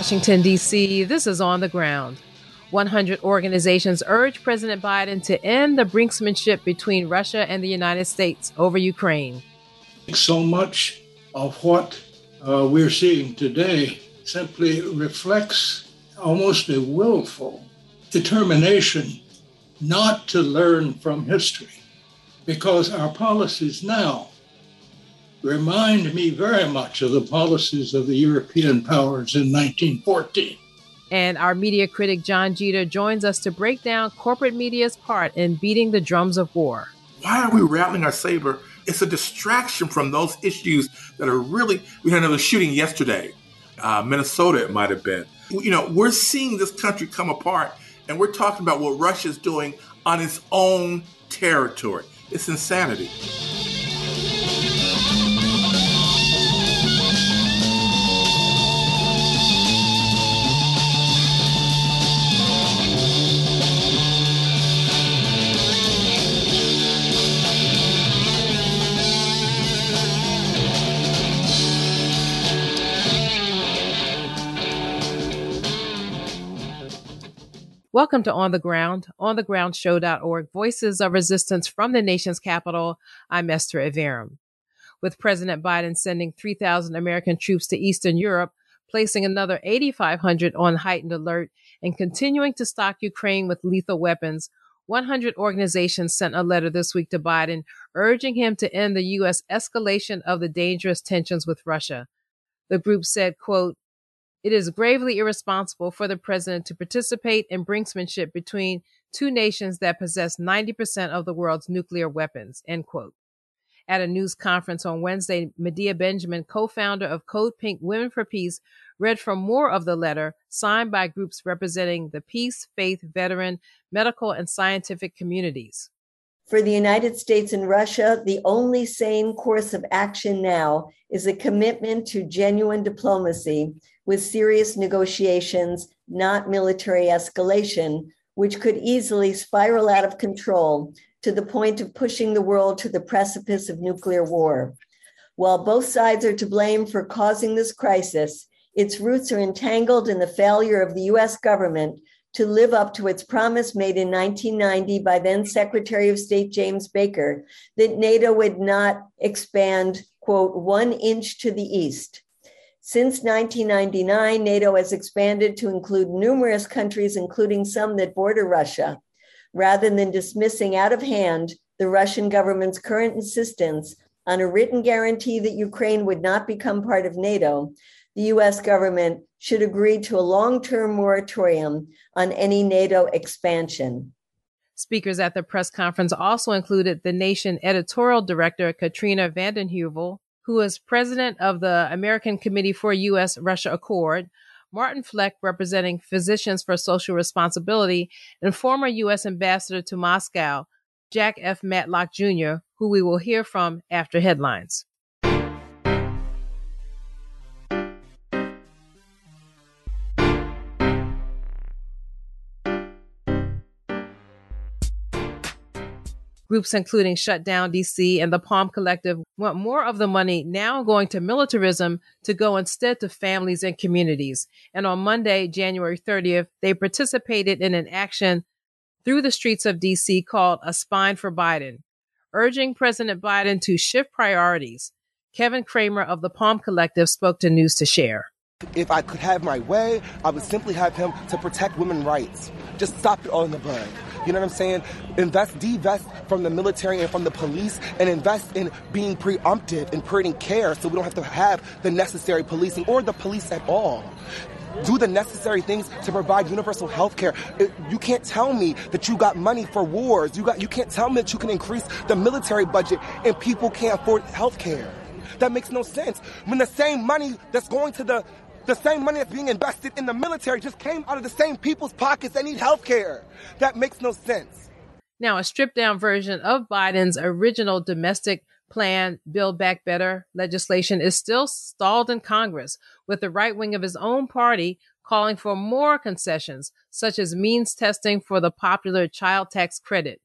Washington, D.C., this is On the Ground. 100 organizations urge President Biden to end the brinksmanship between Russia and the United States over Ukraine. So much of what uh, we're seeing today simply reflects almost a willful determination not to learn from history because our policies now remind me very much of the policies of the European powers in 1914. And our media critic John Jeter joins us to break down corporate media's part in beating the drums of war. Why are we rattling our saber? It's a distraction from those issues that are really. We had another shooting yesterday, uh, Minnesota, it might have been. You know, we're seeing this country come apart, and we're talking about what Russia's doing on its own territory. It's insanity. Welcome to On the Ground, onthegroundshow.org, voices of resistance from the nation's capital. I'm Esther Iverem. With President Biden sending 3,000 American troops to Eastern Europe, placing another 8,500 on heightened alert, and continuing to stock Ukraine with lethal weapons, 100 organizations sent a letter this week to Biden urging him to end the U.S. escalation of the dangerous tensions with Russia. The group said, quote, it is gravely irresponsible for the president to participate in brinksmanship between two nations that possess 90% of the world's nuclear weapons, end quote. At a news conference on Wednesday, Medea Benjamin, co-founder of Code Pink Women for Peace, read from more of the letter signed by groups representing the peace, faith, veteran, medical, and scientific communities. For the United States and Russia, the only sane course of action now is a commitment to genuine diplomacy with serious negotiations, not military escalation, which could easily spiral out of control to the point of pushing the world to the precipice of nuclear war. While both sides are to blame for causing this crisis, its roots are entangled in the failure of the US government to live up to its promise made in 1990 by then Secretary of State James Baker that NATO would not expand, quote, one inch to the east. Since 1999, NATO has expanded to include numerous countries, including some that border Russia. Rather than dismissing out of hand the Russian government's current insistence on a written guarantee that Ukraine would not become part of NATO, the US government should agree to a long term moratorium on any NATO expansion. Speakers at the press conference also included the nation editorial director, Katrina vanden Heuvel, who is president of the American Committee for U.S. Russia Accord, Martin Fleck, representing Physicians for Social Responsibility, and former U.S. Ambassador to Moscow, Jack F. Matlock Jr., who we will hear from after headlines. Groups including Shutdown DC and the Palm Collective want more of the money now going to militarism to go instead to families and communities. And on Monday, January 30th, they participated in an action through the streets of DC called A Spine for Biden, urging President Biden to shift priorities. Kevin Kramer of the Palm Collective spoke to News2Share. If I could have my way, I would simply have him to protect women's rights. Just stop it all in the bud. You know what I'm saying? Invest, divest from the military and from the police and invest in being preemptive and creating care so we don't have to have the necessary policing or the police at all do the necessary things to provide universal health care. You can't tell me that you got money for wars. You got you can't tell me that you can increase the military budget and people can't afford health care. That makes no sense. When the same money that's going to the the same money that's being invested in the military just came out of the same people's pockets that need health care. That makes no sense. Now, a stripped down version of Biden's original domestic plan, Build Back Better legislation is still stalled in Congress, with the right wing of his own party calling for more concessions, such as means testing for the popular child tax credit,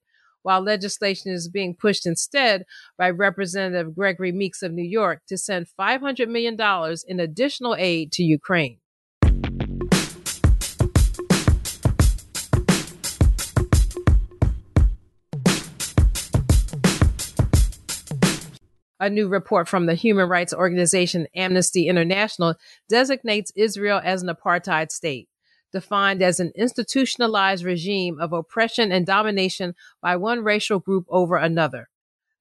while legislation is being pushed instead by Representative Gregory Meeks of New York to send $500 million in additional aid to Ukraine. A new report from the human rights organization Amnesty International designates Israel as an apartheid state, defined as an institutionalized regime of oppression and domination by one racial group over another.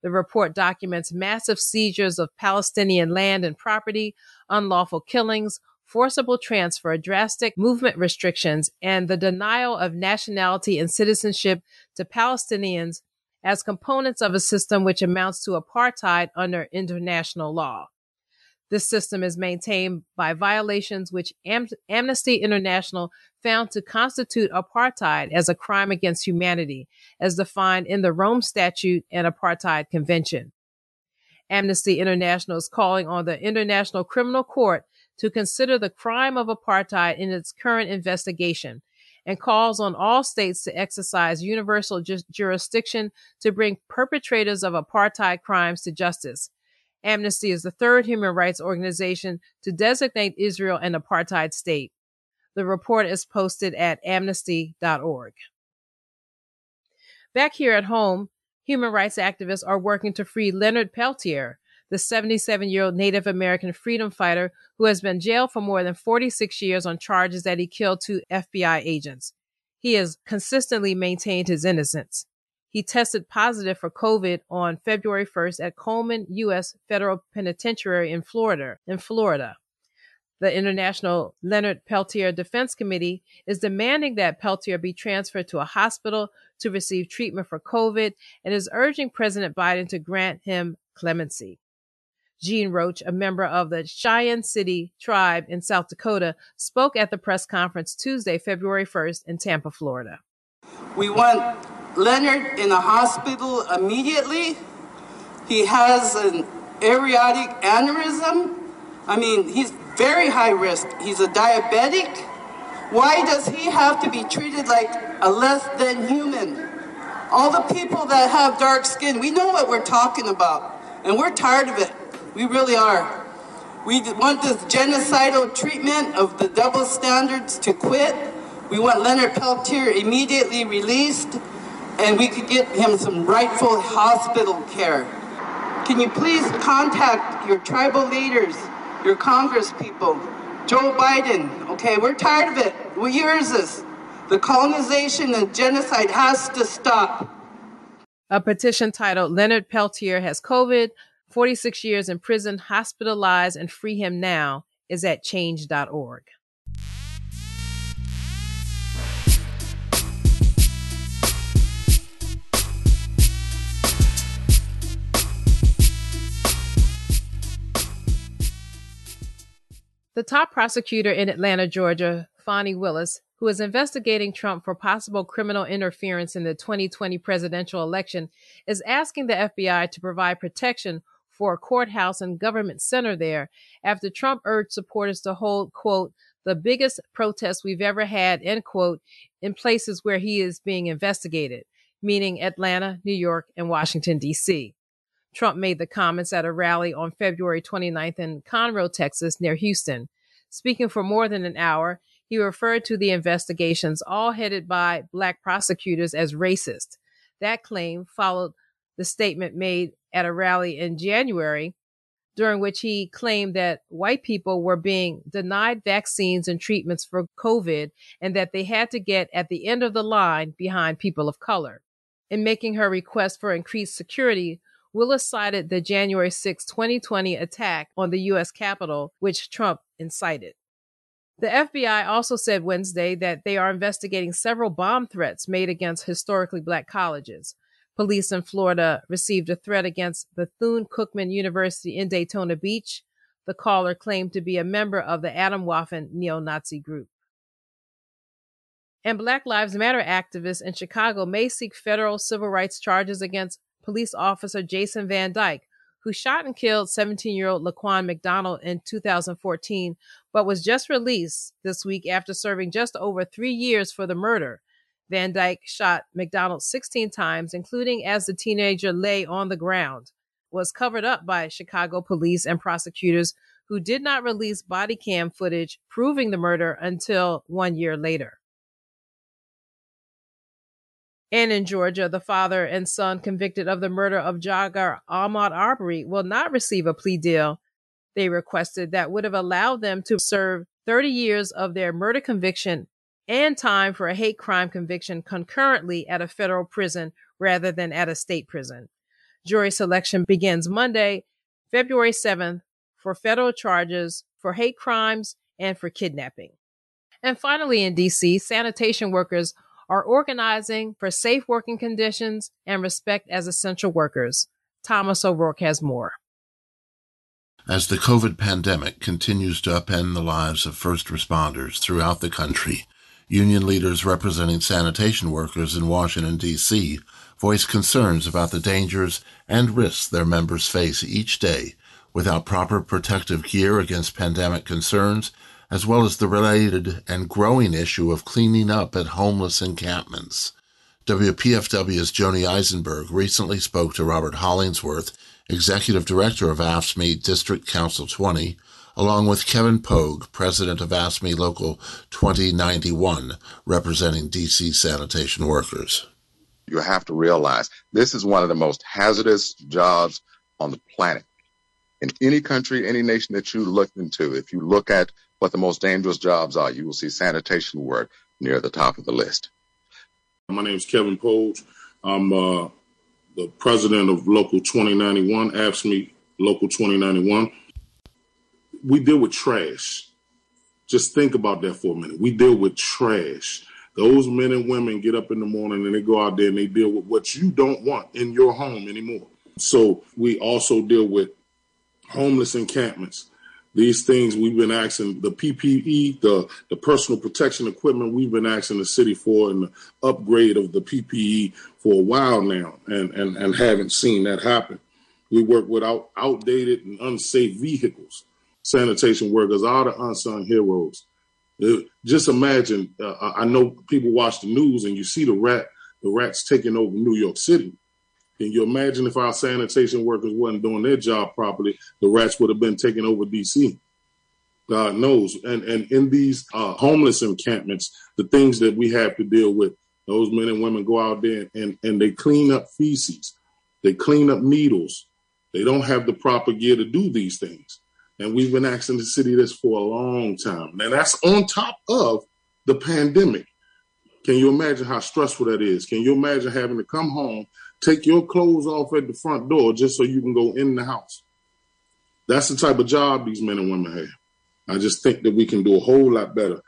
The report documents massive seizures of Palestinian land and property, unlawful killings, forcible transfer, drastic movement restrictions, and the denial of nationality and citizenship to Palestinians as components of a system which amounts to apartheid under international law. This system is maintained by violations which Am- Amnesty International found to constitute apartheid as a crime against humanity, as defined in the Rome Statute and Apartheid Convention. Amnesty International is calling on the International Criminal Court to consider the crime of apartheid in its current investigation and calls on all states to exercise universal ju- jurisdiction to bring perpetrators of apartheid crimes to justice. Amnesty is the third human rights organization to designate Israel an apartheid state. The report is posted at amnesty.org. Back here at home, human rights activists are working to free Leonard Peltier, the 77 year old Native American freedom fighter who has been jailed for more than 46 years on charges that he killed two FBI agents. He has consistently maintained his innocence. He tested positive for COVID on February 1st at Coleman U.S. Federal Penitentiary in Florida. In Florida, the International Leonard Peltier Defense Committee is demanding that Peltier be transferred to a hospital to receive treatment for COVID and is urging President Biden to grant him clemency. Jean Roach, a member of the Cheyenne City tribe in South Dakota, spoke at the press conference Tuesday, February 1st in Tampa, Florida. We want Leonard in a hospital immediately. He has an aortic aneurysm. I mean, he's very high risk. He's a diabetic. Why does he have to be treated like a less than human? All the people that have dark skin, we know what we're talking about, and we're tired of it. We really are. We want this genocidal treatment of the double standards to quit. We want Leonard Peltier immediately released, and we could get him some rightful hospital care. Can you please contact your tribal leaders, your Congress people, Joe Biden? Okay, we're tired of it. What year is this? The colonization and genocide has to stop. A petition titled Leonard Peltier has COVID 46 years in prison, hospitalized, and free him now is at change.org. The top prosecutor in Atlanta, Georgia, Fani Willis, who is investigating Trump for possible criminal interference in the 2020 presidential election, is asking the FBI to provide protection for a courthouse and government center there after Trump urged supporters to hold, quote, the biggest protest we've ever had, end quote, in places where he is being investigated, meaning Atlanta, New York, and Washington, D.C. Trump made the comments at a rally on February 29th in Conroe, Texas, near Houston. Speaking for more than an hour, he referred to the investigations, all headed by black prosecutors, as racist. That claim followed the statement made at a rally in January, during which he claimed that white people were being denied vaccines and treatments for COVID and that they had to get at the end of the line behind people of color. In making her request for increased security, Willis cited the January 6, 2020 attack on the U.S. Capitol, which Trump incited. The FBI also said Wednesday that they are investigating several bomb threats made against historically black colleges. Police in Florida received a threat against Bethune Cookman University in Daytona Beach. The caller claimed to be a member of the Atomwaffen neo Nazi group. And Black Lives Matter activists in Chicago may seek federal civil rights charges against police officer Jason Van Dyke, who shot and killed 17 year old Laquan McDonald in 2014 but was just released this week after serving just over three years for the murder. Van Dyke shot McDonald 16 times, including as the teenager lay on the ground, was covered up by Chicago police and prosecutors who did not release body cam footage proving the murder until one year later. And in Georgia, the father and son convicted of the murder of jogger Ahmaud Arbery will not receive a plea deal they requested that would have allowed them to serve 30 years of their murder conviction and time for a hate crime conviction concurrently at a federal prison rather than at a state prison. Jury selection begins Monday, February 7th, for federal charges for hate crimes and for kidnapping. And finally, in DC, sanitation workers are organizing for safe working conditions and respect as essential workers. Thomas O'Rourke has more. As the COVID pandemic continues to upend the lives of first responders throughout the country, union leaders representing sanitation workers in Washington, D.C. voice concerns about the dangers and risks their members face each day without proper protective gear against pandemic concerns, as well as the related and growing issue of cleaning up at homeless encampments. WPFW's Joni Eisenberg recently spoke to Robert Hollingsworth Executive Director of AFSCME District Council 20, along with Kevin Pogue, President of AFSCME Local 2091, representing DC sanitation workers. You have to realize this is one of the most hazardous jobs on the planet. In any country, any nation that you look into, if you look at what the most dangerous jobs are, you will see sanitation work near the top of the list. My name is Kevin Pogue. I'm uh, the president of Local 2091, AFSCME Local 2091. We deal with trash. Just think about that for a minute. We deal with trash. Those men and women get up in the morning and they go out there and they deal with what you don't want in your home anymore. So we also deal with homeless encampments. These things we've been asking the PPE, the, the personal protection equipment, we've been asking the city for the upgrade of the PPE for a while now and, and, and haven't seen that happen. We work without outdated and unsafe vehicles. Sanitation workers are the unsung heroes. Uh, just imagine, uh, I know people watch the news and you see the rat, the rats taking over New York City. Can you imagine if our sanitation workers wasn't doing their job properly, the rats would have been taking over DC. God knows. And and in these uh, homeless encampments, the things that we have to deal with, those men and women go out there and, and they clean up feces, they clean up needles. They don't have the proper gear to do these things. And we've been asking the city this for a long time. And that's on top of the pandemic. Can you imagine how stressful that is? Can you imagine having to come home take your clothes off at the front door just so you can go in the house. That's the type of job these men and women have. I just think that we can do a whole lot better.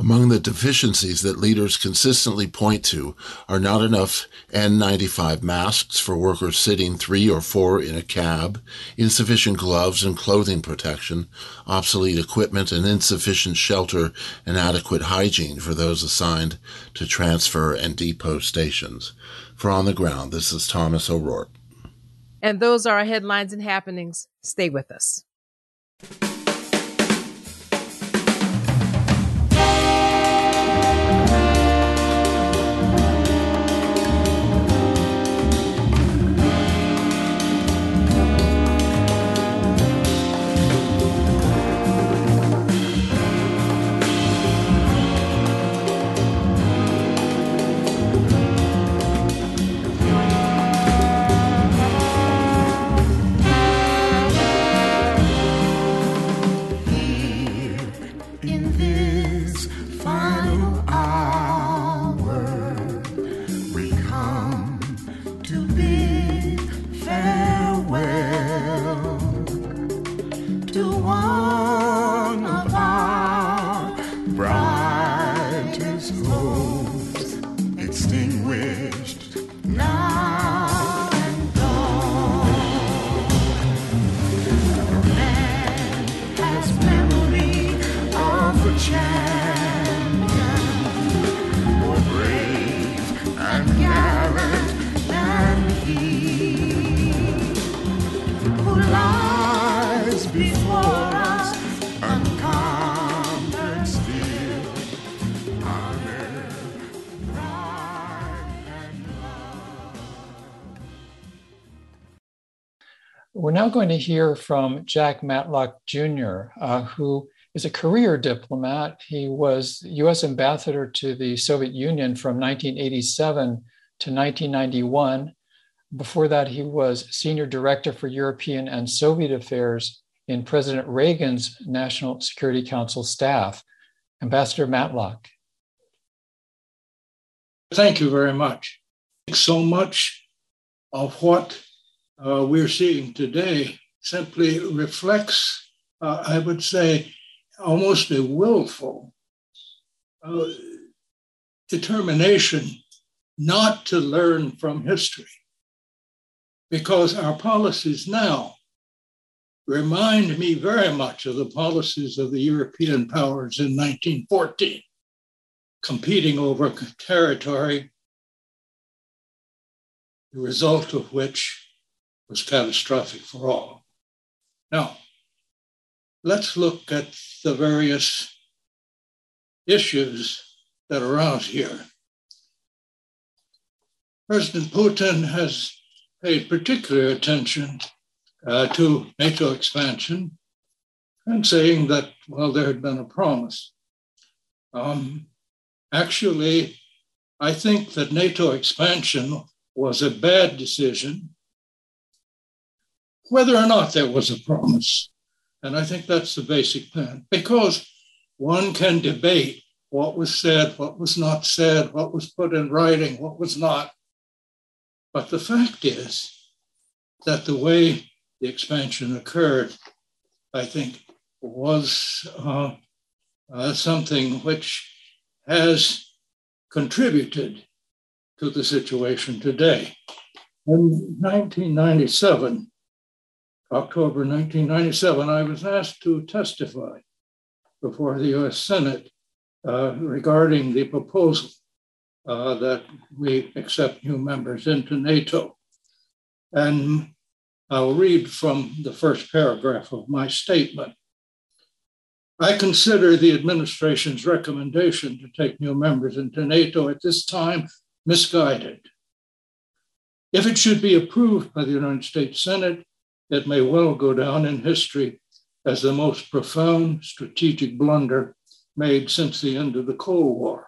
Among the deficiencies that leaders consistently point to are not enough N95 masks for workers sitting three or four in a cab, insufficient gloves and clothing protection, obsolete equipment and insufficient shelter and adequate hygiene for those assigned to transfer and depot stations. For On the Ground, this is Thomas O'Rourke. And those are our headlines and happenings. Stay with us. Now going to hear from Jack Matlock Jr., uh, who is a career diplomat. He was U.S. ambassador to the Soviet Union from 1987 to 1991. Before that, he was senior director for European and Soviet affairs in President Reagan's National Security Council staff. Ambassador Matlock. Thank you very much. So much of what uh, we're seeing today simply reflects, uh, I would say, almost a willful uh, determination not to learn from history. Because our policies now remind me very much of the policies of the European powers in 1914, competing over territory, the result of which was catastrophic for all. Now, let's look at the various issues that are out here. President Putin has paid particular attention uh, to NATO expansion and saying that, well, there had been a promise. Um, actually, I think that NATO expansion was a bad decision, whether or not there was a promise. And I think that's the basic plan, because one can debate what was said, what was not said, what was put in writing, what was not. But the fact is that the way the expansion occurred, I think, was uh, uh, something which has contributed to the situation today. In 1997, October 1997, I was asked to testify before the US Senate uh, regarding the proposal uh, that we accept new members into NATO. And I'll read from the first paragraph of my statement. I consider the administration's recommendation to take new members into NATO at this time misguided. If it should be approved by the United States Senate, it may well go down in history as the most profound strategic blunder made since the end of the Cold War.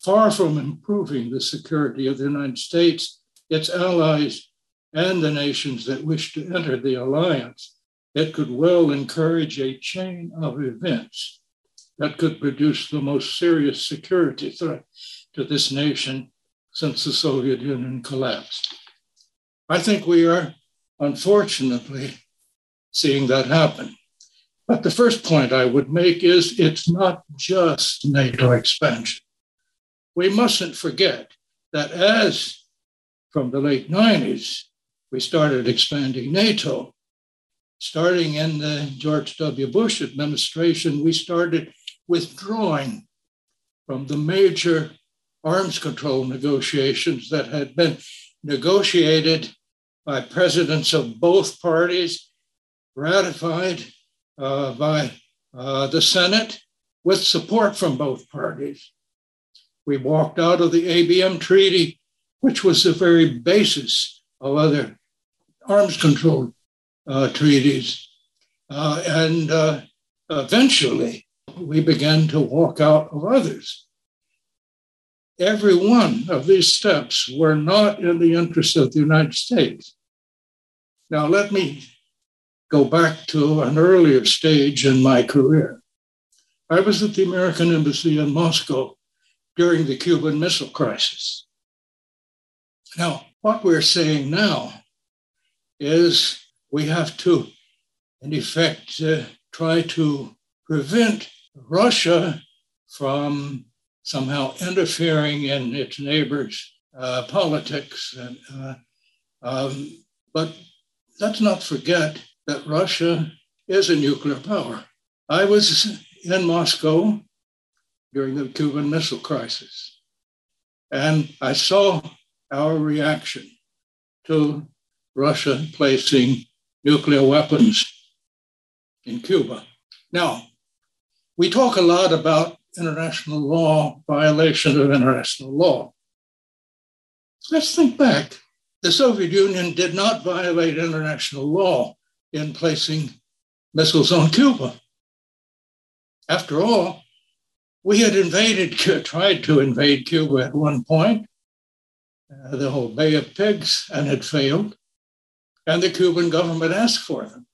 Far from improving the security of the United States, its allies, and the nations that wish to enter the alliance, it could well encourage a chain of events that could produce the most serious security threat to this nation since the Soviet Union collapsed. I think we are unfortunately seeing that happen. But the first point I would make is it's not just NATO expansion. We mustn't forget that as from the late 90s, we started expanding NATO. Starting in the George W. Bush administration, we started withdrawing from the major arms control negotiations that had been negotiated by presidents of both parties, ratified uh, by uh, the Senate with support from both parties. We walked out of the ABM Treaty, which was the very basis of other arms control uh, treaties. Uh, and uh, eventually, we began to walk out of others. Every one of these steps were not in the interest of the United States. Now, let me go back to an earlier stage in my career. I was at the American Embassy in Moscow during the Cuban Missile Crisis. Now, what we're saying now is we have to, in effect, uh, try to prevent Russia from somehow interfering in its neighbors' uh, politics. And, uh, um, but let's not forget that Russia is a nuclear power. I was in Moscow during the Cuban Missile Crisis, and I saw our reaction to Russia placing nuclear weapons in Cuba. Now, we talk a lot about international law, violation of international law. Let's think back the Soviet Union did not violate international law in placing missiles on Cuba. After all, we had invaded, tried to invade Cuba at one point, uh, the whole Bay of Pigs, and had failed. And the Cuban government asked for them.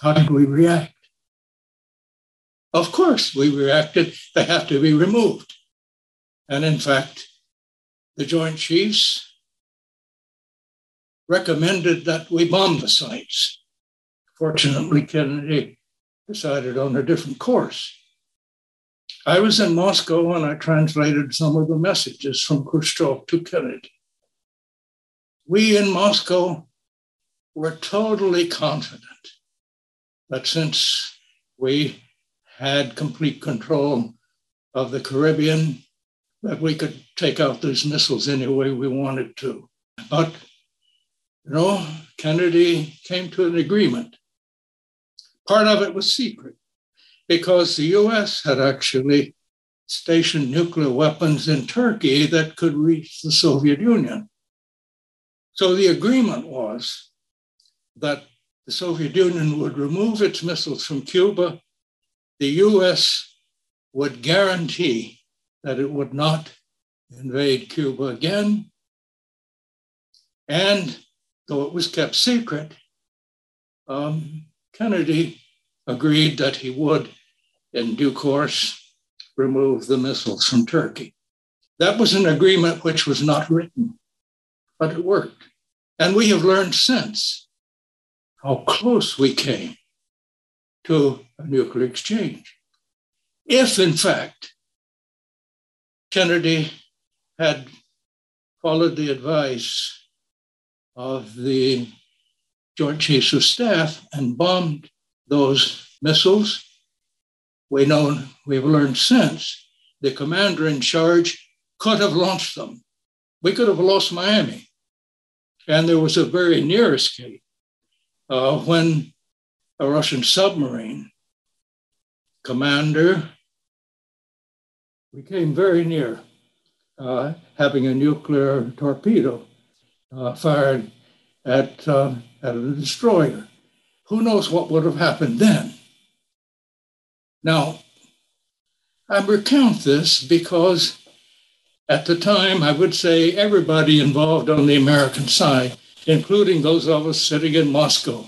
How did we react? Of course, we reacted, they have to be removed. And in fact, the Joint Chiefs recommended that we bomb the sites. Fortunately, Kennedy decided on a different course. I was in Moscow and I translated some of the messages from Khrushchev to Kennedy. We in Moscow were totally confident that since we had complete control of the Caribbean, that we could take out those missiles any way we wanted to. But, you know, Kennedy came to an agreement. Part of it was secret because the US had actually stationed nuclear weapons in Turkey that could reach the Soviet Union. So the agreement was that the Soviet Union would remove its missiles from Cuba the US would guarantee that it would not invade Cuba again. And though it was kept secret, um, Kennedy agreed that he would, in due course, remove the missiles from Turkey. That was an agreement which was not written, but it worked. And we have learned since how close we came to a nuclear exchange. If, in fact, Kennedy had followed the advice of the Joint Chiefs of Staff and bombed those missiles, we know we've learned since the commander in charge could have launched them. We could have lost Miami. And there was a very near escape uh, when a Russian submarine commander. We came very near uh, having a nuclear torpedo uh, fired at, uh, at a destroyer. Who knows what would have happened then? Now, I recount this because at the time, I would say everybody involved on the American side, including those of us sitting in Moscow,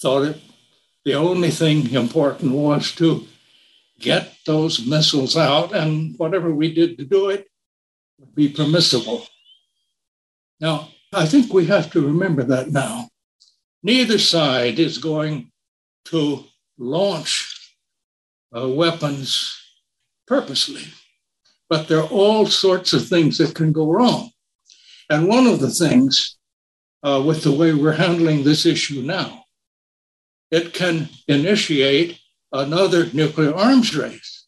thought it, the only thing important was to get those missiles out, and whatever we did to do it would be permissible. Now, I think we have to remember that now. Neither side is going to launch uh, weapons purposely, but there are all sorts of things that can go wrong. And one of the things uh, with the way we're handling this issue now it can initiate another nuclear arms race.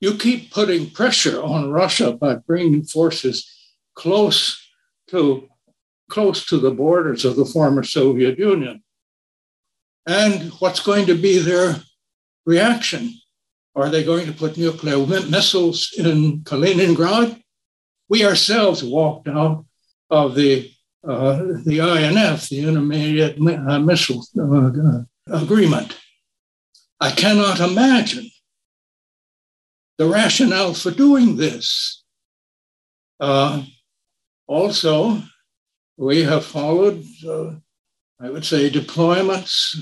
You keep putting pressure on Russia by bringing forces close to close to the borders of the former Soviet Union. And what's going to be their reaction? Are they going to put nuclear missiles in Kaliningrad? We ourselves walked out of the uh, the INF, the Intermediate uh, Missile uh, Agreement. I cannot imagine the rationale for doing this. Uh, also, we have followed, uh, I would say, deployments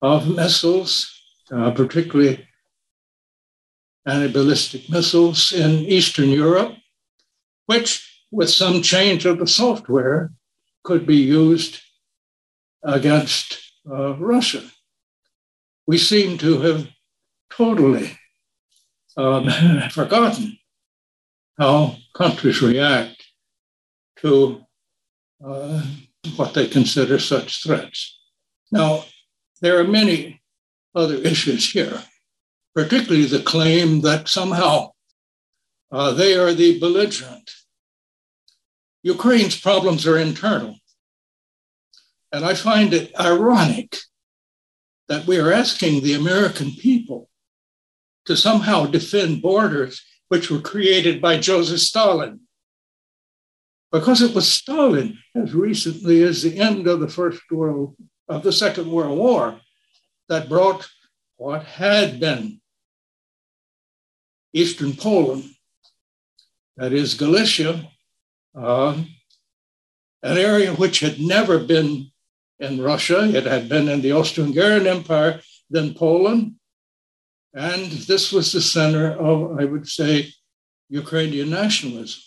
of missiles, uh, particularly anti ballistic missiles in Eastern Europe, which with some change of the software, could be used against uh, Russia. We seem to have totally um, forgotten how countries react to uh, what they consider such threats. Now, there are many other issues here, particularly the claim that somehow uh, they are the belligerent Ukraine's problems are internal. And I find it ironic that we are asking the American people to somehow defend borders which were created by Joseph Stalin. Because it was Stalin as recently as the end of the First World of the Second World War that brought what had been Eastern Poland, that is Galicia, uh, an area which had never been in Russia. It had been in the Austro-Hungarian Empire, then Poland, and this was the center of, I would say, Ukrainian nationalism.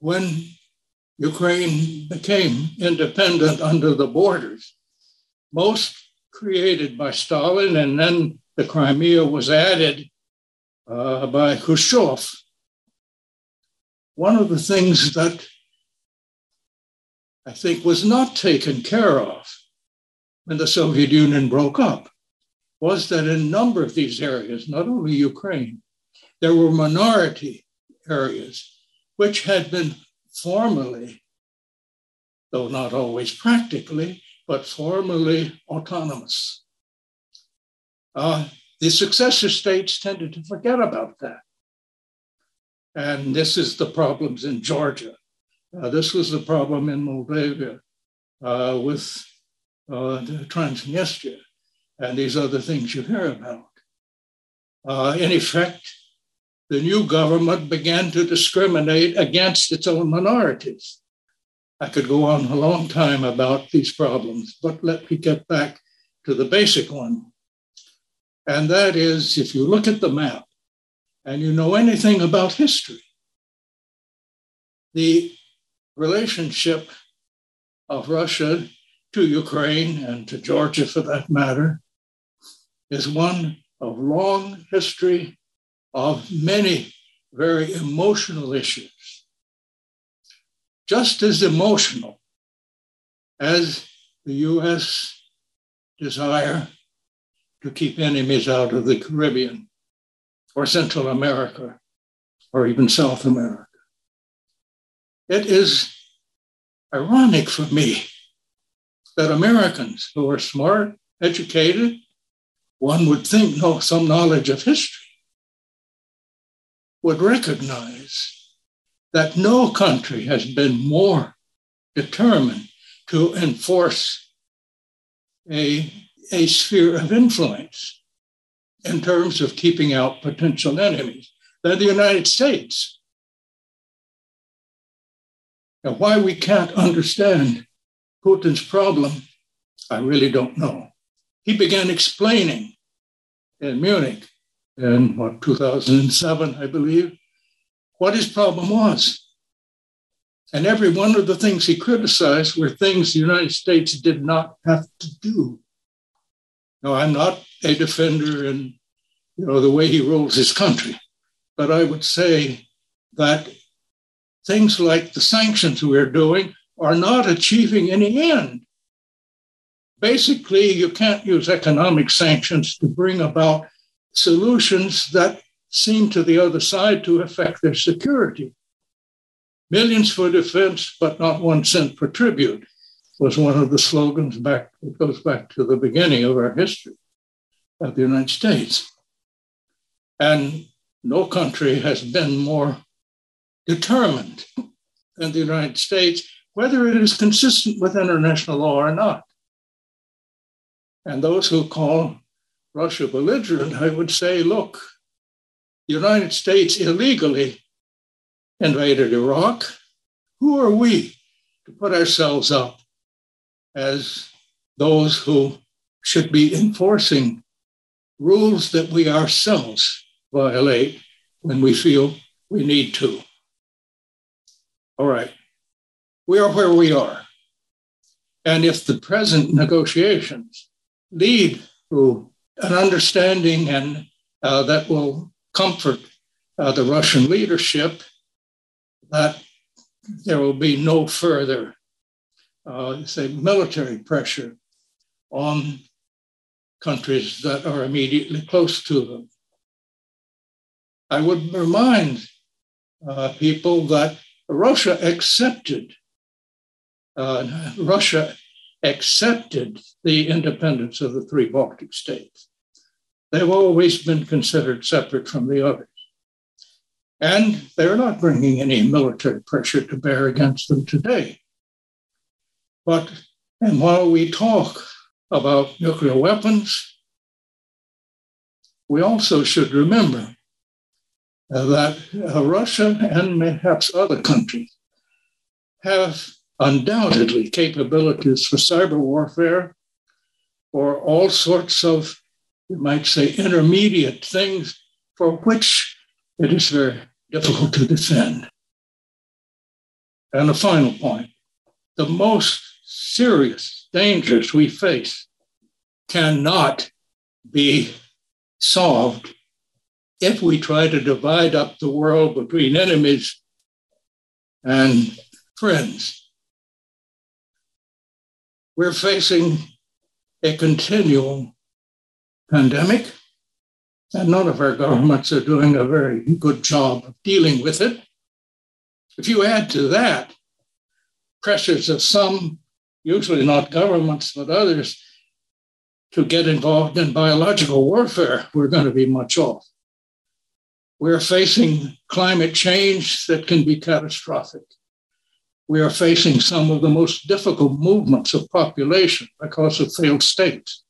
When Ukraine became independent under the borders, most created by Stalin, and then the Crimea was added uh, by Khrushchev. One of the things that I think was not taken care of when the Soviet Union broke up was that in a number of these areas, not only Ukraine, there were minority areas which had been formally, though not always practically, but formally autonomous. Uh, the successor states tended to forget about that. And this is the problems in Georgia. Uh, this was the problem in Moldavia uh, with uh, Transnistria and these other things you hear about. Uh, in effect, the new government began to discriminate against its own minorities. I could go on a long time about these problems, but let me get back to the basic one. And that is if you look at the map and you know anything about history, the relationship of Russia to Ukraine and to Georgia for that matter is one of long history of many very emotional issues. Just as emotional as the US desire to keep enemies out of the Caribbean or Central America or even South America. It is ironic for me that Americans who are smart, educated, one would think know some knowledge of history, would recognize that no country has been more determined to enforce a, a sphere of influence in terms of keeping out potential enemies than the United States. Now, why we can't understand Putin's problem, I really don't know. He began explaining in Munich in what 2007, I believe, what his problem was. And every one of the things he criticized were things the United States did not have to do. Now, I'm not a defender in you know the way he rules his country, but I would say that things like the sanctions we're doing are not achieving any end. Basically, you can't use economic sanctions to bring about solutions that seem to the other side to affect their security. Millions for defense, but not one cent for tribute was one of the slogans back, it goes back to the beginning of our history of the United States. And no country has been more determined than the United States, whether it is consistent with international law or not. And those who call Russia belligerent, I would say, look, the United States illegally invaded Iraq. Who are we to put ourselves up as those who should be enforcing rules that we ourselves violate when we feel we need to? All right, we are where we are. And if the present negotiations lead to an understanding and uh, that will comfort uh, the Russian leadership that there will be no further, uh, say, military pressure on countries that are immediately close to them. I would remind uh, people that Russia accepted uh, Russia accepted the independence of the three Baltic states. They've always been considered separate from the others. And they're not bringing any military pressure to bear against them today. But, and while we talk about nuclear weapons, we also should remember that uh, Russia and perhaps other countries have undoubtedly capabilities for cyber warfare or all sorts of, you might say, intermediate things for which it is very difficult to defend. And a final point the most serious dangers we face cannot be solved if we try to divide up the world between enemies and friends. We're facing a continual pandemic, and none of our governments are doing a very good job of dealing with it. If you add to that pressures of some, usually not governments, but others, to get involved in biological warfare, we're going to be much off. We're facing climate change that can be catastrophic. We are facing some of the most difficult movements of population because of failed states.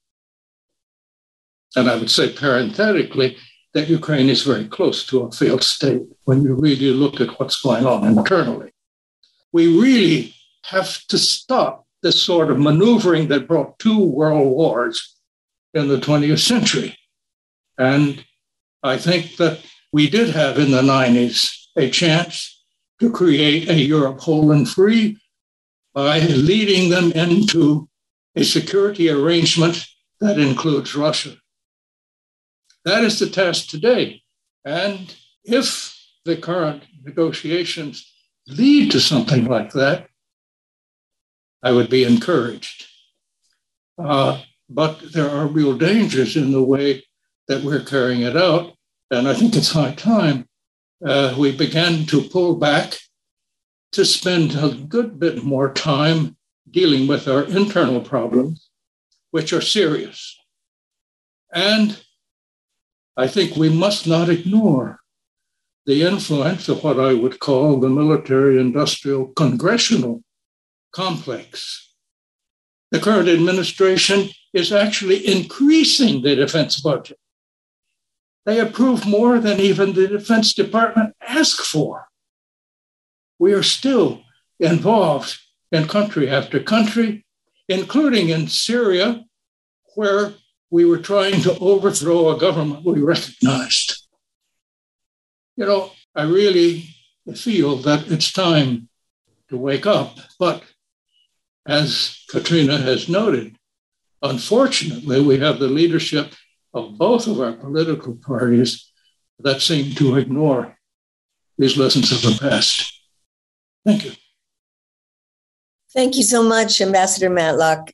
And I would say parenthetically that Ukraine is very close to a failed state when you really look at what's going on internally. We really have to stop this sort of maneuvering that brought two world wars in the 20th century. And I think that we did have in the 90s a chance to create a Europe whole and free by leading them into a security arrangement that includes Russia. That is the task today. And if the current negotiations lead to something like that, I would be encouraged. Uh, but there are real dangers in the way that we're carrying it out. And I think it's high time uh, we began to pull back to spend a good bit more time dealing with our internal problems, which are serious. And I think we must not ignore the influence of what I would call the military industrial congressional complex. The current administration is actually increasing the defense budget. They approve more than even the Defense Department asked for. We are still involved in country after country, including in Syria, where we were trying to overthrow a government we recognized. You know, I really feel that it's time to wake up. But as Katrina has noted, unfortunately, we have the leadership of both of our political parties that seem to ignore these lessons of the past. Thank you. Thank you so much, Ambassador Matlock.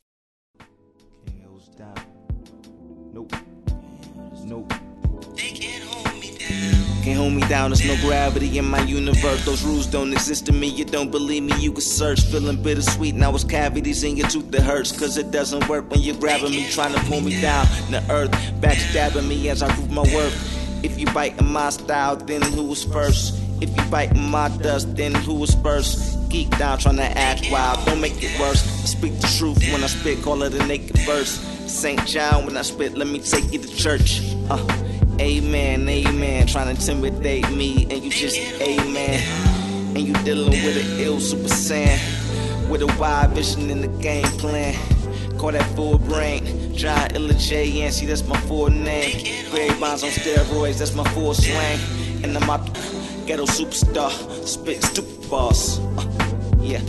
Can't hold me down, there's no gravity in my universe. Those rules don't exist to me, you don't believe me, you can search. Feeling bittersweet, now it's cavities in your tooth that hurts. Cause it doesn't work when you're grabbing me, trying to pull me down. The earth backstabbing me as I prove my worth. If you bite in my style, then who was first? If you bite in my dust, then who was first? Geek down trying to act wild, don't make it worse. I speak the truth when I spit, call it a naked verse. St. John, when I spit, let me take you to church. Uh. Amen, amen. Trying to intimidate me, and you just amen. And you dealing with an ill super saiyan. With a wide vision in the game plan. Call that full brain. John Illa J. See, that's my full name. Grave bonds on steroids, that's my full swing. And I'm out ghetto superstar. Spit stupid boss. Uh, yeah.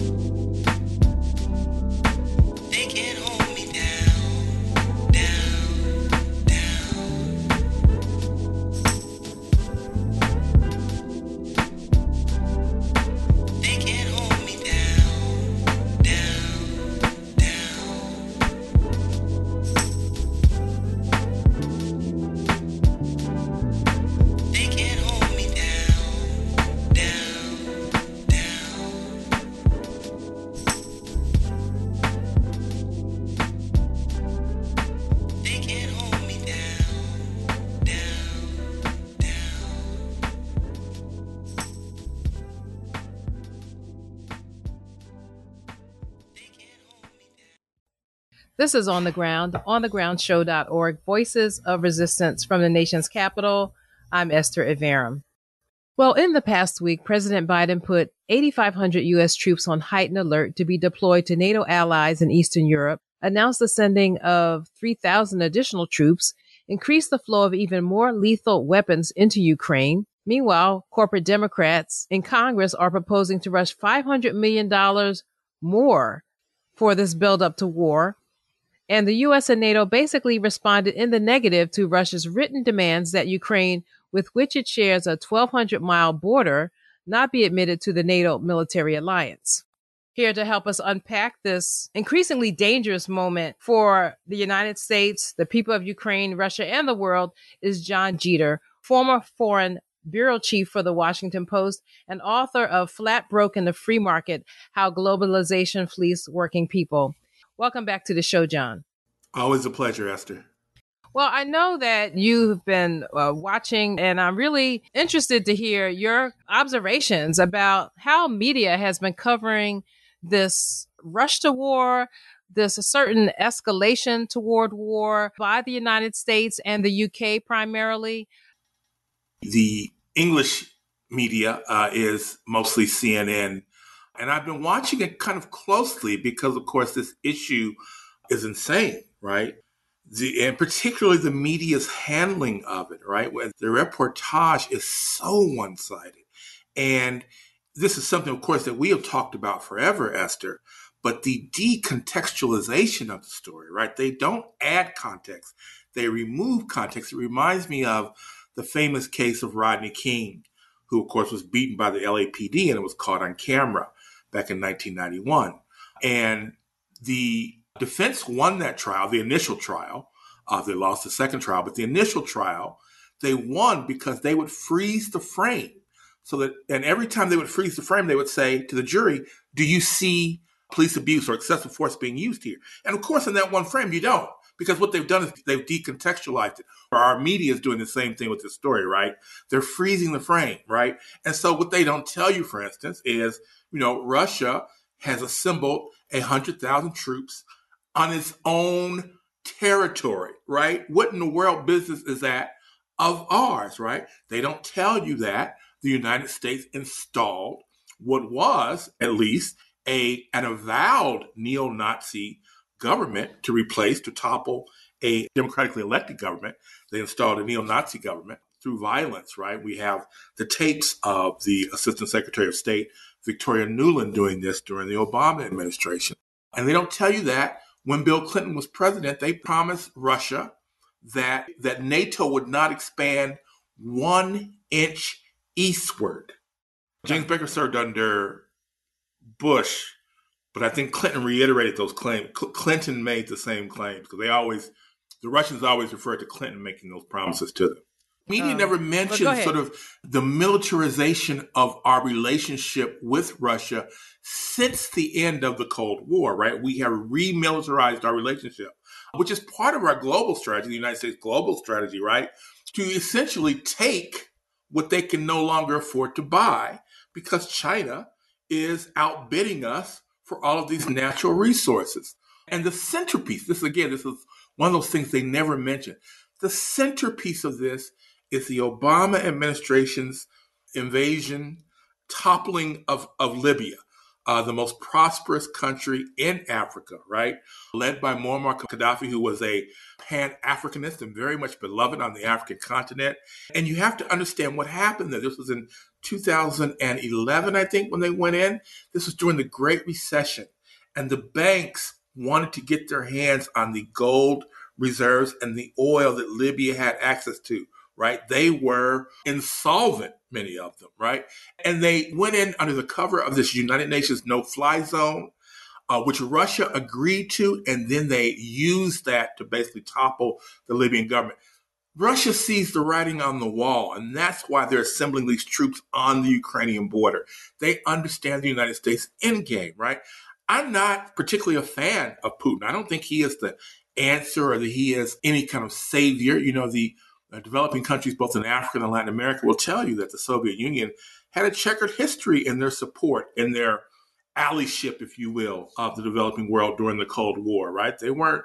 This is On the Ground, onthegroundshow.org, Voices of Resistance from the Nation's Capital. I'm Esther Iverem. Well, in the past week, President Biden put 8,500 U.S. troops on heightened alert to be deployed to NATO allies in Eastern Europe, announced the sending of 3,000 additional troops, increased the flow of even more lethal weapons into Ukraine. Meanwhile, corporate Democrats in Congress are proposing to rush $500 million more for this buildup to war and the US and NATO basically responded in the negative to Russia's written demands that Ukraine, with which it shares a 1,200 mile border, not be admitted to the NATO military alliance. Here to help us unpack this increasingly dangerous moment for the United States, the people of Ukraine, Russia, and the world is Jon Jeter, former foreign bureau chief for the Washington Post and author of Flat Broke in the Free Market How Globalization Fleeced Working People. Welcome back to the show, Jon. Always a pleasure, Esther. Well, I know that you've been uh, watching, and I'm really interested to hear your observations about how media has been covering this rush to war, this certain escalation toward war by the United States and the UK primarily. The English media uh, is mostly CNN and I've been watching it kind of closely because, of course, this issue is insane, right? The, and particularly the media's handling of it, right? Where the reportage is so one sided. And this is something, of course, that we have talked about forever, Esther, but the decontextualization of the story, right? They don't add context, they remove context. It reminds me of the famous case of Rodney King, who, of course, was beaten by the LAPD and it was caught on camera back in 1991. And the defense won that trial, the initial trial. Uh, they lost the second trial, but the initial trial, they won because they would freeze the frame. So that, and every time they would freeze the frame, they would say to the jury, Do you see police abuse or excessive force being used here? And of course, in that one frame, you don't because what they've done is they've decontextualized it. Our media is doing the same thing with this story, right? They're freezing the frame, right? And so what they don't tell you, for instance, is you know, Russia has assembled a hundred thousand troops on its own territory, right? What in the world business is that of ours, right? They don't tell you that the United States installed what was at least a an avowed neo-Nazi government to replace to topple a democratically elected government. They installed a neo-Nazi government through violence, right? We have the tapes of the Assistant Secretary of State Victoria Nuland doing this during the Obama administration. And they don't tell you that when Bill Clinton was president, they promised Russia that, that NATO would not expand one inch eastward. James Baker served under Bush, but I think Clinton reiterated those claims. Cl- Clinton made the same claims because they always, the Russians always referred to Clinton making those promises to them. Media um, never mentioned sort of the militarization of our relationship with Russia since the end of the Cold War, right? We have remilitarized our relationship, which is part of our global strategy, the United States global strategy, right? To essentially take what they can no longer afford to buy because China is outbidding us for all of these natural resources. And the centerpiece, this again, this is one of those things they never mention. The centerpiece of this is the Obama administration's invasion, toppling of, of Libya, uh, the most prosperous country in Africa, right? Led by Muammar Gaddafi, who was a pan Africanist and very much beloved on the African continent. And you have to understand what happened there. This was in 2011, I think, when they went in. This was during the Great Recession. And the banks wanted to get their hands on the gold reserves and the oil that Libya had access to right? They were insolvent, many of them, right? And they went in under the cover of this United Nations no fly zone, uh, which Russia agreed to, and then they used that to basically topple the Libyan government. Russia sees the writing on the wall, and that's why they're assembling these troops on the Ukrainian border. They understand the United States endgame, right? I'm not particularly a fan of Putin. I don't think he is the answer or that he is any kind of savior. You know, the uh, developing countries, both in Africa and Latin America, will tell you that the Soviet Union had a checkered history in their support, in their allyship, if you will, of the developing world during the Cold War, right? They weren't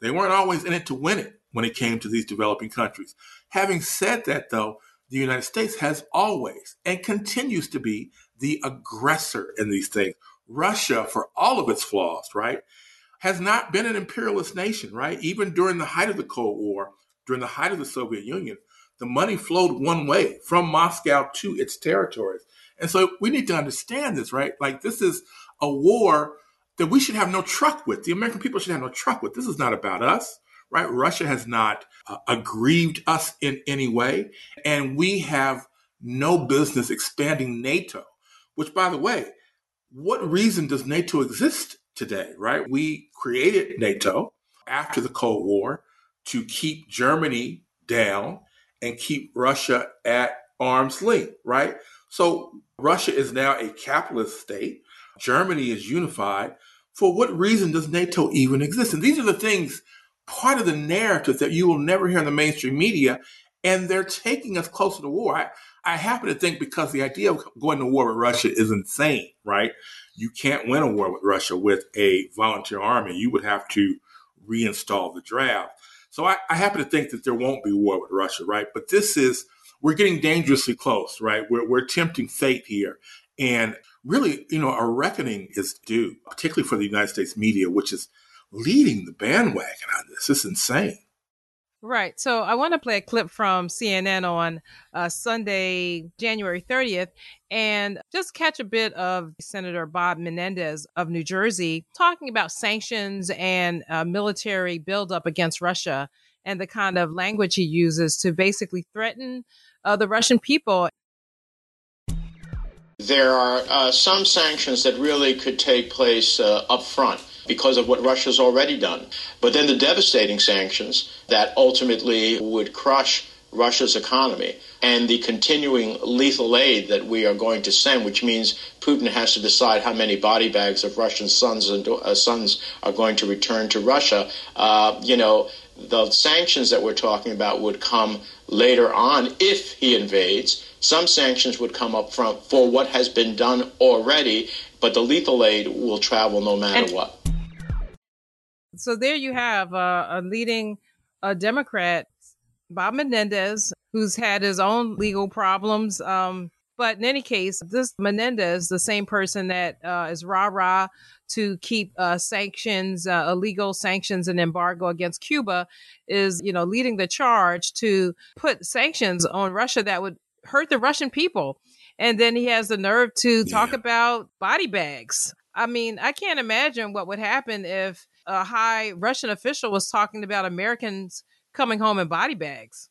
they weren't always in it to win it when it came to these developing countries. Having said that, though, the United States has always and continues to be the aggressor in these things. Russia, for all of its flaws, right, has not been an imperialist nation, right? Even during the height of the Cold War, during the height of the Soviet Union, the money flowed one way from Moscow to its territories. And so we need to understand this, right? Like this is a war that we should have no truck with. The American people should have no truck with. This is not about us, right? Russia has not uh, aggrieved us in any way. And we have no business expanding NATO, which, by the way, what reason does NATO exist today, right? We created NATO after the Cold War to keep Germany down and keep Russia at arm's length, right? So Russia is now a capitalist state. Germany is unified. For what reason does NATO even exist? And these are the things, part of the narrative that you will never hear in the mainstream media. And they're taking us closer to war. I, I happen to think because the idea of going to war with Russia is insane, right? You can't win a war with Russia with a volunteer army. You would have to reinstall the draft. So I, I happen to think that there won't be war with Russia, right? But this is, we're getting dangerously close, right? We're, we're tempting fate here. And really, you know, a reckoning is due, particularly for the United States media, which is leading the bandwagon on this. It's insane. Right. So I want to play a clip from CNN on uh, Sunday, January 30th, and just catch a bit of Senator Bob Menendez of New Jersey talking about sanctions and uh, military buildup against Russia and the kind of language he uses to basically threaten uh, the Russian people. There are uh, some sanctions that really could take place uh, up front because of what Russia's already done. But then the devastating sanctions that ultimately would crush Russia's economy and the continuing lethal aid that we are going to send, which means Putin has to decide how many body bags of Russian sons and uh, sons are going to return to Russia. Uh, you know, the sanctions that we're talking about would come later on if he invades. Some sanctions would come up front for what has been done already, but the lethal aid will travel no matter and, what. So there you have uh, a leading uh, Democrat, Bob Menendez, who's had his own legal problems. Um, but in any case, this Menendez, the same person that uh, is rah rah to keep uh, sanctions, uh, illegal sanctions and embargo against Cuba, is you know leading the charge to put sanctions on Russia that would hurt the Russian people. And then he has the nerve to talk yeah. about body bags. I mean, I can't imagine what would happen if a high Russian official was talking about Americans coming home in body bags.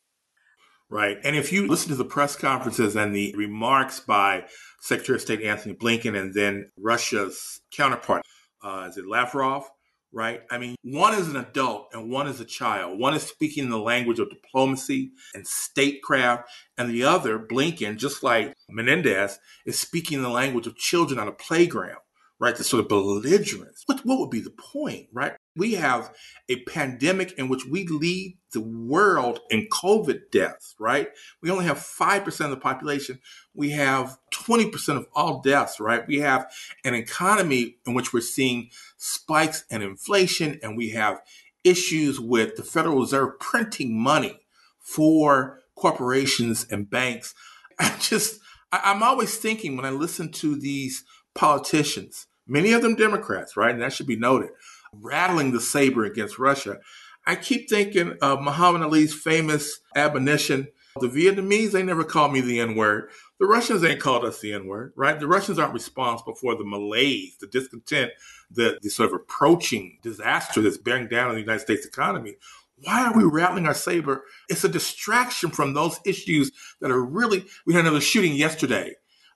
Right. And if you listen to the press conferences and the remarks by Secretary of State Antony Blinken and then Russia's counterpart, uh, is it Lavrov? Right. I mean, one is an adult and one is a child. One is speaking the language of diplomacy and statecraft, and the other, Blinken, just like Menendez, is speaking the language of children on a playground right? The sort of belligerence. What, what would be the point, right? We have a pandemic in which we lead the world in COVID deaths, right? We only have 5% of the population. We have 20% of all deaths, right? We have an economy in which we're seeing spikes in inflation and we have issues with the Federal Reserve printing money for corporations and banks. I just, I'm always thinking when I listen to these politicians, many of them Democrats, right? And that should be noted, rattling the saber against Russia. I keep thinking of Muhammad Ali's famous admonition the Vietnamese, they never called me the N word. The Russians ain't called us the N word, right? The Russians aren't responsible for the malaise, the discontent, the, the sort of approaching disaster that's bearing down on the United States economy. Why are we rattling our saber? It's a distraction from those issues that are really. We had another shooting yesterday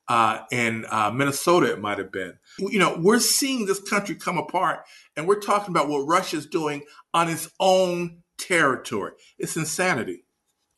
uh, in uh, Minnesota, it might have been. You know, we're seeing this country come apart, and we're talking about what Russia's doing on its own territory. It's insanity.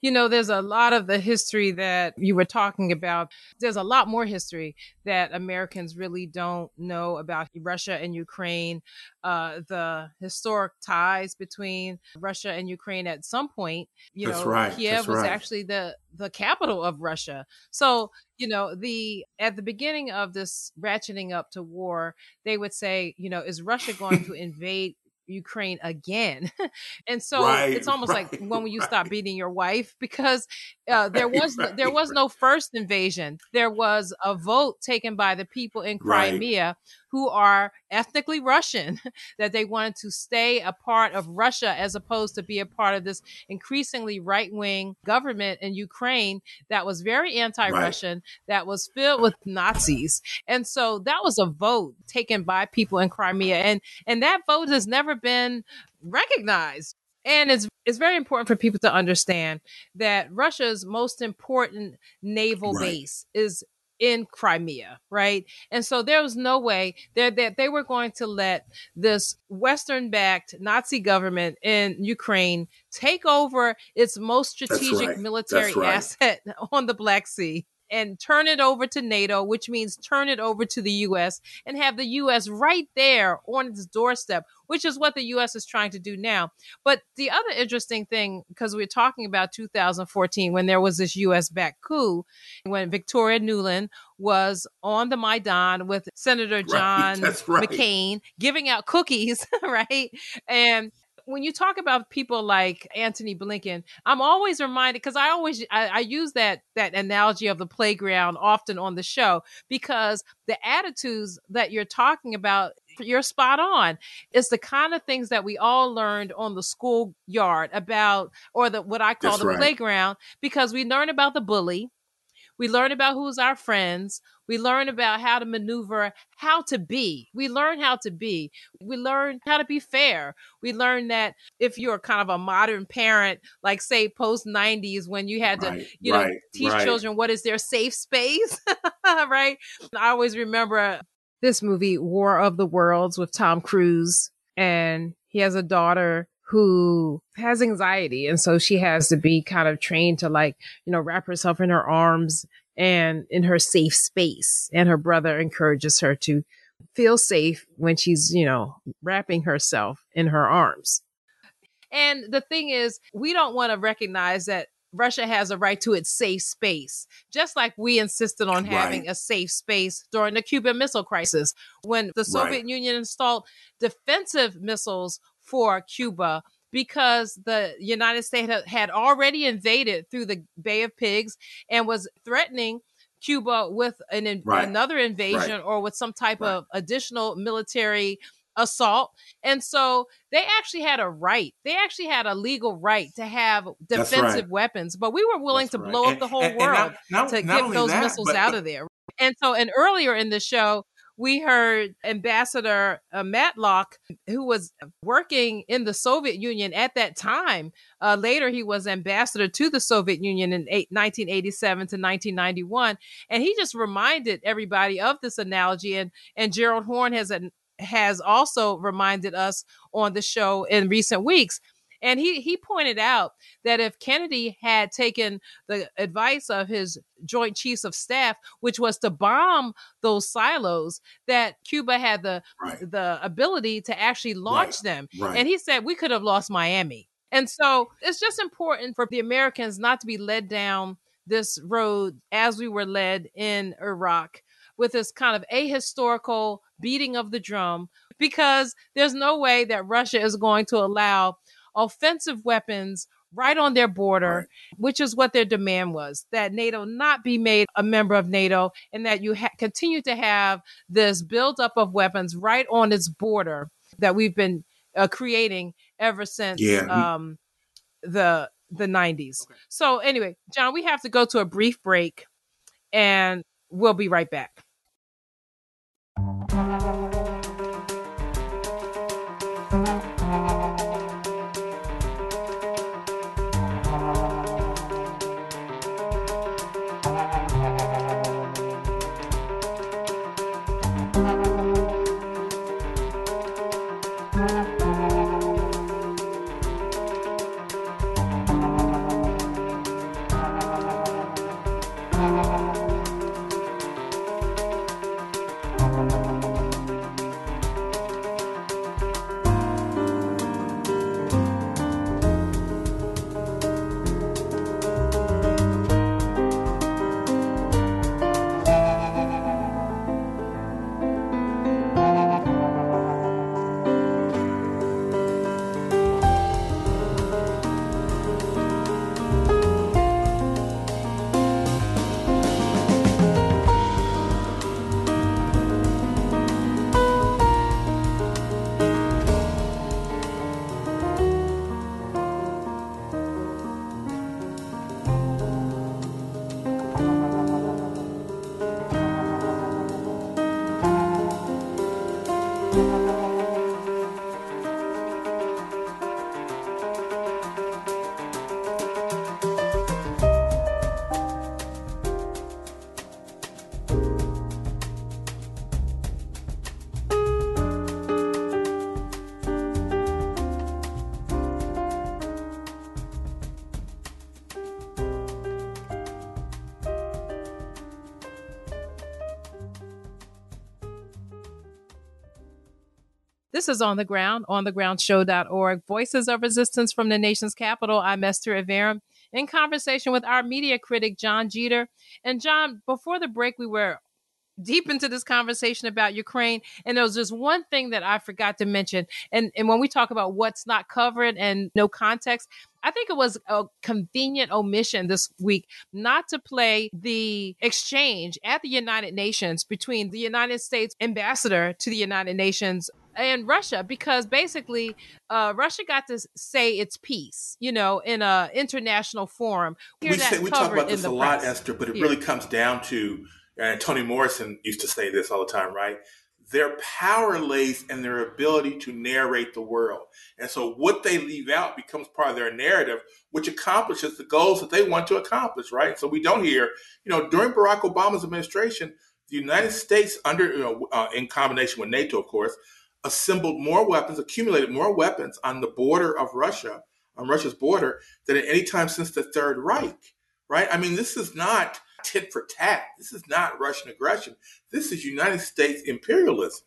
You know, there's a lot of the history that you were talking about. There's a lot more history that Americans really don't know about Russia and Ukraine. Uh, the historic ties between Russia and Ukraine at some point, you That's know, right. Kiev That's was right. actually the the capital of Russia. So, you know, the at the beginning of this ratcheting up to war, they would say, you know, is Russia going to invade Ukraine again. and so Right, it's almost like when will you stop beating your wife? Because uh, there was Right, there was no first invasion. There was a vote taken by the people in Right. Crimea who are ethnically Russian that they wanted to stay a part of Russia as opposed to be a part of this increasingly right wing government in Ukraine that was very anti Russian, that was filled with Nazis. And so that was a vote taken by people in Crimea. And and that vote has never been recognized. And it's it's very important for people to understand that Russia's most important naval Right. base is in Crimea, right? And so there was no way that that they were going to let this Western-backed Nazi government in Ukraine take over its most strategic right. military right. asset on the Black Sea and turn it over to NATO, which means turn it over to the US and have the US right there on its doorstep, which is what the US is trying to do now. But the other interesting thing, because we're talking about 2014 when there was this US backed coup, when Victoria Nuland was on the Maidan with Senator John that's right. McCain giving out cookies, right? And when you talk about people like Antony Blinken, I'm always reminded because I always I, I use that that analogy of the playground often on the show because the attitudes that you're talking about you're spot on. It's the kind of things that we all learned on the schoolyard about, or the what I call That's the right. playground, because we learn about the bully, we learn about who's our friends. We learn about how to maneuver, how to be. We learn how to be. We learn how to be fair. We learn that if you're kind of a modern parent, like say post 90s, when you had to, Right, you know, right, teach right. children what is their safe space, right? I always remember this movie, War of the Worlds, with Tom Cruise, and he has a daughter who has anxiety. And so she has to be kind of trained to like, you know, wrap herself in her arms and in her safe space. And her brother encourages her to feel safe when she's, you know, wrapping herself in her arms. And the thing is, we don't want to recognize that Russia has a right to its safe space, just like we insisted on having Right. a safe space during the Cuban Missile Crisis when the Soviet Right. Union installed defensive missiles for Cuba because the United States had- already invaded through the Bay of Pigs and was threatening Cuba with an in- Right. another invasion Right. or with some type Right. of additional military assault. And so they actually had a right. They actually had a legal right to have defensive weapons, but we were willing That's to blow up the whole and- and world not- not- to not get those that, missiles but- out of there. And so, and earlier in the show, we heard Ambassador uh, Matlock, who was working in the Soviet Union at that time. Uh, later, he was ambassador to the Soviet Union in eight, 1987 to 1991, and he just reminded everybody of this analogy. And and Gerald Horne has an, has also reminded us on the show in recent weeks. And he he pointed out that if Kennedy had taken the advice of his Joint Chiefs of Staff, which was to bomb those silos, that Cuba had the Right. the ability to actually launch Right. them. Right. And he said we could have lost Miami. And so it's just important for the Americans not to be led down this road as we were led in Iraq with this kind of ahistorical beating of the drum because there's no way that Russia is going to allow offensive weapons right on their border, which is what their demand was that NATO not be made a member of NATO and that you ha- continue to have this buildup of weapons right on its border that we've been uh, creating ever since Yeah. um, the the 90s. So anyway, Jon, we have to go to a brief break and we'll be right back. This is On the Ground, onthegroundshow.org, Voices of Resistance from the Nation's Capital. I'm Esther Iverem in conversation with our media critic, Jon Jeter. And Jon, before the break, we were deep into this conversation about Ukraine. And there was just one thing that I forgot to mention. And, and when we talk about what's not covered and no context, I think it was a convenient omission this week not to play the exchange at the United Nations between the United States ambassador to the United Nations and Russia because basically uh, Russia got to say its piece, you know, in an international forum. we say, we talk about this a lot, Esther, but it yeah. really comes down to, and Toni Morrison used to say this all the time, right? their power lays in their ability to narrate the world. And so what they leave out becomes part of their narrative, which accomplishes the goals that they want to accomplish, right? So we don't hear, you know, during Barack Obama's administration, the United States, under, you know, uh, in combination with NATO, of course, assembled more weapons, accumulated more weapons on the border of Russia, on Russia's border, than at any time since the Third Reich, right? I mean, this is not tit for tat. This is not Russian aggression. This is United States imperialism.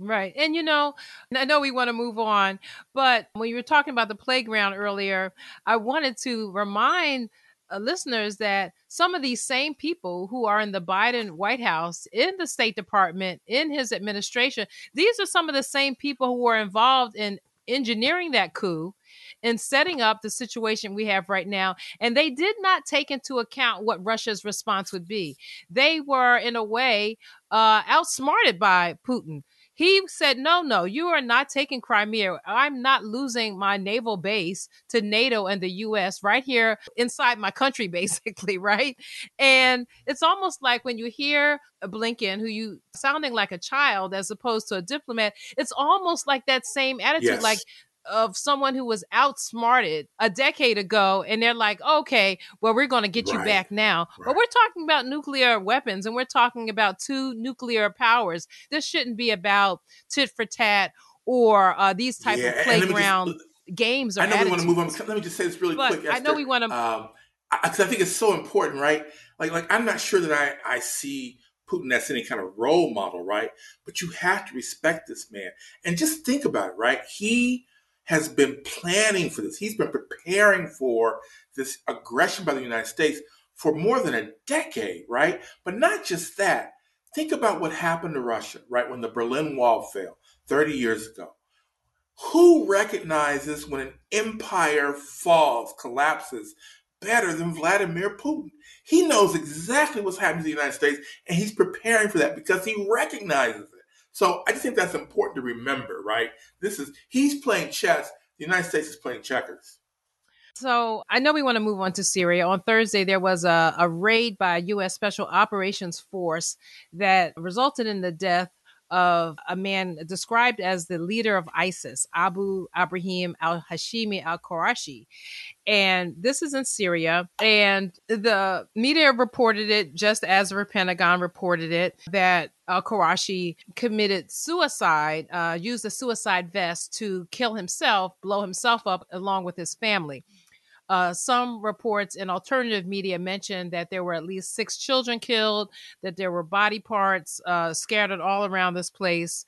Right. And you know, I know we want to move on, but when you were talking about the playground earlier, I wanted to remind uh, listeners that some of these same people who are in the Biden White House, in the State Department, in his administration, these are some of the same people who were involved in engineering that coup in setting up the situation we have right now. And they did not take into account what Russia's response would be. They were, in a way, uh, outsmarted by Putin. He said, no, no, you are not taking Crimea. I'm not losing my naval base to NATO and the US right here inside my country, basically, right? And it's almost like when you hear a Blinken, who you sounding like a child as opposed to a diplomat, it's almost like that same attitude. Yes. Like of someone who was outsmarted a decade ago and they're like okay well we're going to get right. you back now right. but we're talking about nuclear weapons and we're talking about two nuclear powers this shouldn't be about tit for tat or uh, these type yeah, of playground just, games or i know attitudes. we want to move on let me just say this really but quick Esther. i know we want to um, I, I think it's so important right like like i'm not sure that i i see Putin as any kind of role model, right? But you have to respect this man. And just think about it, right? He has been planning for this. He's been preparing for this aggression by the United States for more than a decade, right? But not just that. Think about what happened to Russia, right, when the Berlin Wall fell 30 years ago. Who recognizes when an empire falls, collapses, better than Vladimir Putin? He knows exactly what's happening to the United States, and he's preparing for that because he recognizes. So I just think that's important to remember, right? This is he's playing chess. The United States is playing checkers. So I know we want to move on to Syria. On Thursday, there was a, a raid by a U.S. Special Operations Force that resulted in the death of a man described as the leader of ISIS, Abu Ibrahim al Hashimi al Qurashi. And this is in Syria. And the media reported it just as the Pentagon reported it that al Qurashi committed suicide, uh, used a suicide vest to kill himself, blow himself up along with his family. Uh, some reports in alternative media mentioned that there were at least six children killed, that there were body parts uh, scattered all around this place.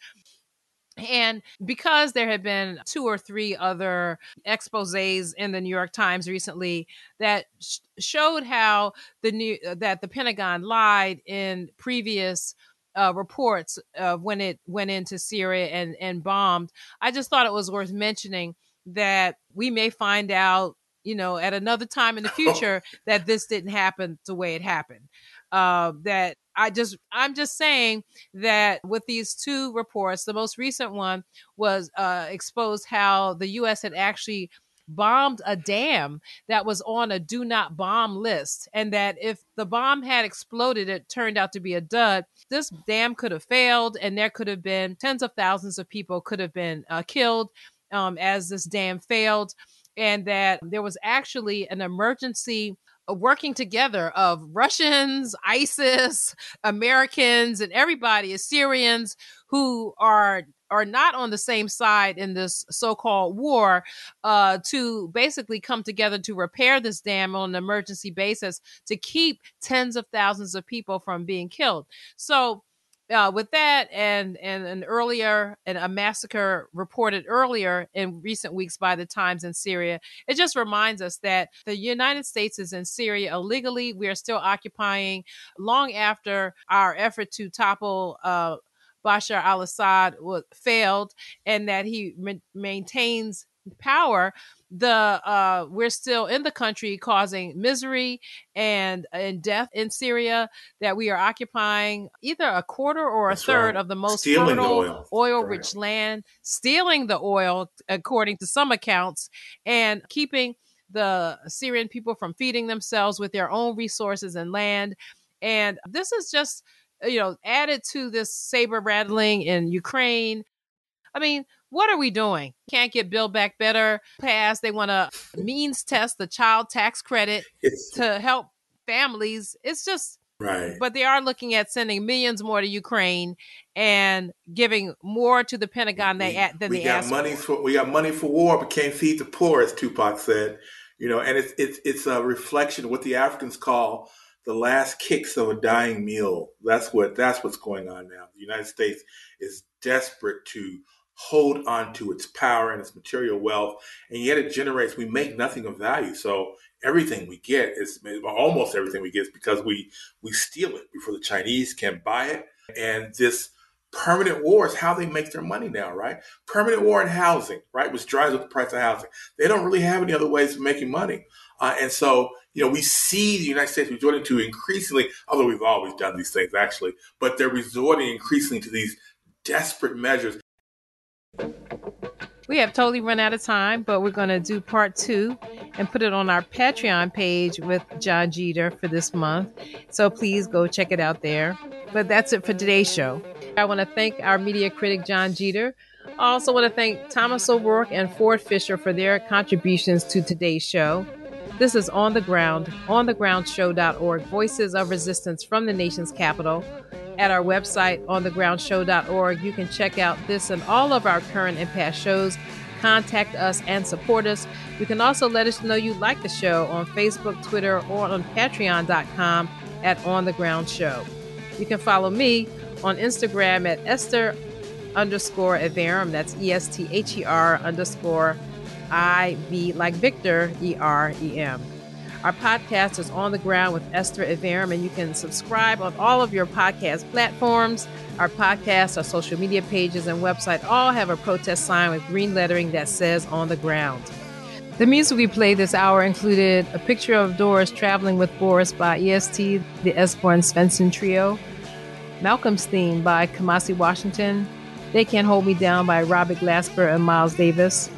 And because there had been two or three other exposes in the New York Times recently that sh- showed how the new that the Pentagon lied in previous uh, reports of when it went into Syria and and bombed, I just thought it was worth mentioning that we may find out you know, at another time in the future that this didn't happen the way it happened. Uh, that I just, I'm just saying that with these two reports, the most recent one was uh, exposed how the U.S. had actually bombed a dam that was on a do not bomb list. And that if the bomb had exploded, it turned out to be a dud. This dam could have failed, and there could have been tens of thousands of people could have been uh, killed um, as this dam failed and that there was actually an emergency working together of Russians, ISIS, Americans, and everybody, Assyrians who are are not on the same side in this so-called war uh, to basically come together to repair this dam on an emergency basis to keep tens of thousands of people from being killed. So uh, with that and and an earlier and a massacre reported earlier in recent weeks by the Times in Syria, it just reminds us that the United States is in Syria illegally. We are still occupying long after our effort to topple. Uh, Bashar al-Assad failed, and that he ma- maintains power the uh we're still in the country causing misery and and death in Syria that we are occupying either a quarter or a That's third right. of the most stealing fertile oil, oil right. rich land stealing the oil according to some accounts and keeping the Syrian people from feeding themselves with their own resources and land and this is just you know added to this saber rattling in Ukraine I mean what are we doing? Can't get Build Back Better passed. They want to means test the child tax credit it's, to help families. It's just right. But they are looking at sending millions more to Ukraine and giving more to the Pentagon we, than, than we they got money for. We got money for war, but can't feed the poor, as Tupac said. You know, and it's it's it's a reflection of what the Africans call the last kicks of a dying meal. That's what that's what's going on now. The United States is desperate to hold on to its power and its material wealth, and yet it generates, we make nothing of value. So everything we get is almost everything we get is because we we steal it before the Chinese can buy it. And this permanent war is how they make their money now, right? Permanent war in housing, right, which drives up the price of housing. They don't really have any other ways of making money. Uh, and so, you know, we see the United States resorting to increasingly, although we've always done these things actually, but they're resorting increasingly to these desperate measures we have totally run out of time, but we're going to do part two and put it on our Patreon page with Jon Jeter for this month. So please go check it out there. But that's it for today's show. I want to thank our media critic, Jon Jeter. I also want to thank Thomas O'Rourke and Ford Fischer for their contributions to today's show. This is On the Ground, onthegroundshow.org, Voices of Resistance from the nation's capital at our website, onthegroundshow.org. You can check out this and all of our current and past shows. Contact us and support us. You can also let us know you like the show on Facebook, Twitter, or on patreon.com at On The Ground Show. You can follow me on Instagram at Esther underscore Iverem. That's E S T H E R underscore I V like Victor, E R E M. Our podcast is On the Ground with Esther Iverem, and you can subscribe on all of your podcast platforms. Our podcast, our social media pages, and website all have a protest sign with green lettering that says On the Ground. The music we played this hour included A Picture of Doris Traveling with Boris by EST, the Esbjörn Svensson Trio, Malcolm's Theme by Kamasi Washington, They Can't Hold Me Down by Robert Glasper and Miles Davis,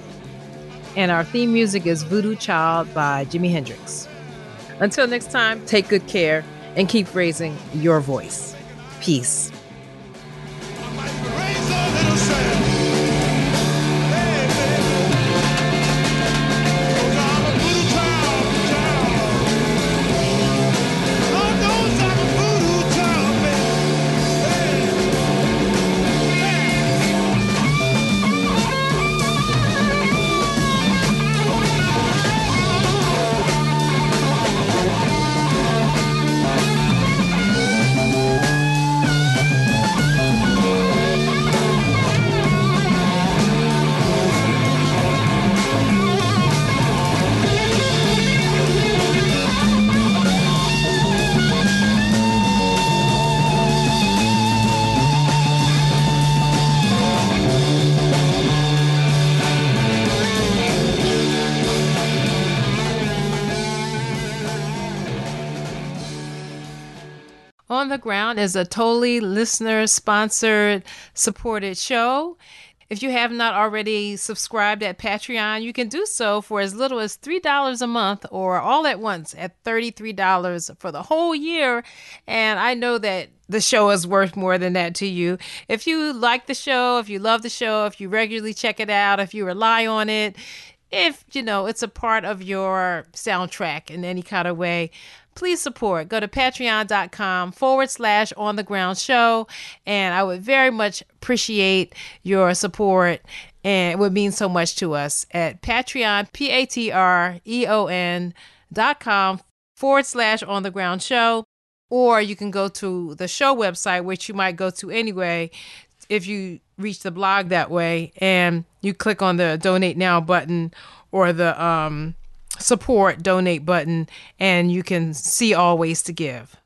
and our theme music is Voodoo Child by Jimi Hendrix. Until next time, take good care and keep raising your voice. Peace. Is a totally listener sponsored, supported show. If you have not already subscribed at Patreon, you can do so for as little as $3 a month or all at once at $33 for the whole year. And I know that the show is worth more than that to you. If you like the show, if you love the show, if you regularly check it out, if you rely on it, if you know it's a part of your soundtrack in any kind of way, please support. Go to patreon.com forward slash on the ground show. And I would very much appreciate your support. And it would mean so much to us at Patreon, P A T R E O N dot com forward slash on the ground show. Or you can go to the show website, which you might go to anyway if you reach the blog that way. And you click on the donate now button or the um, support donate button and you can see all ways to give.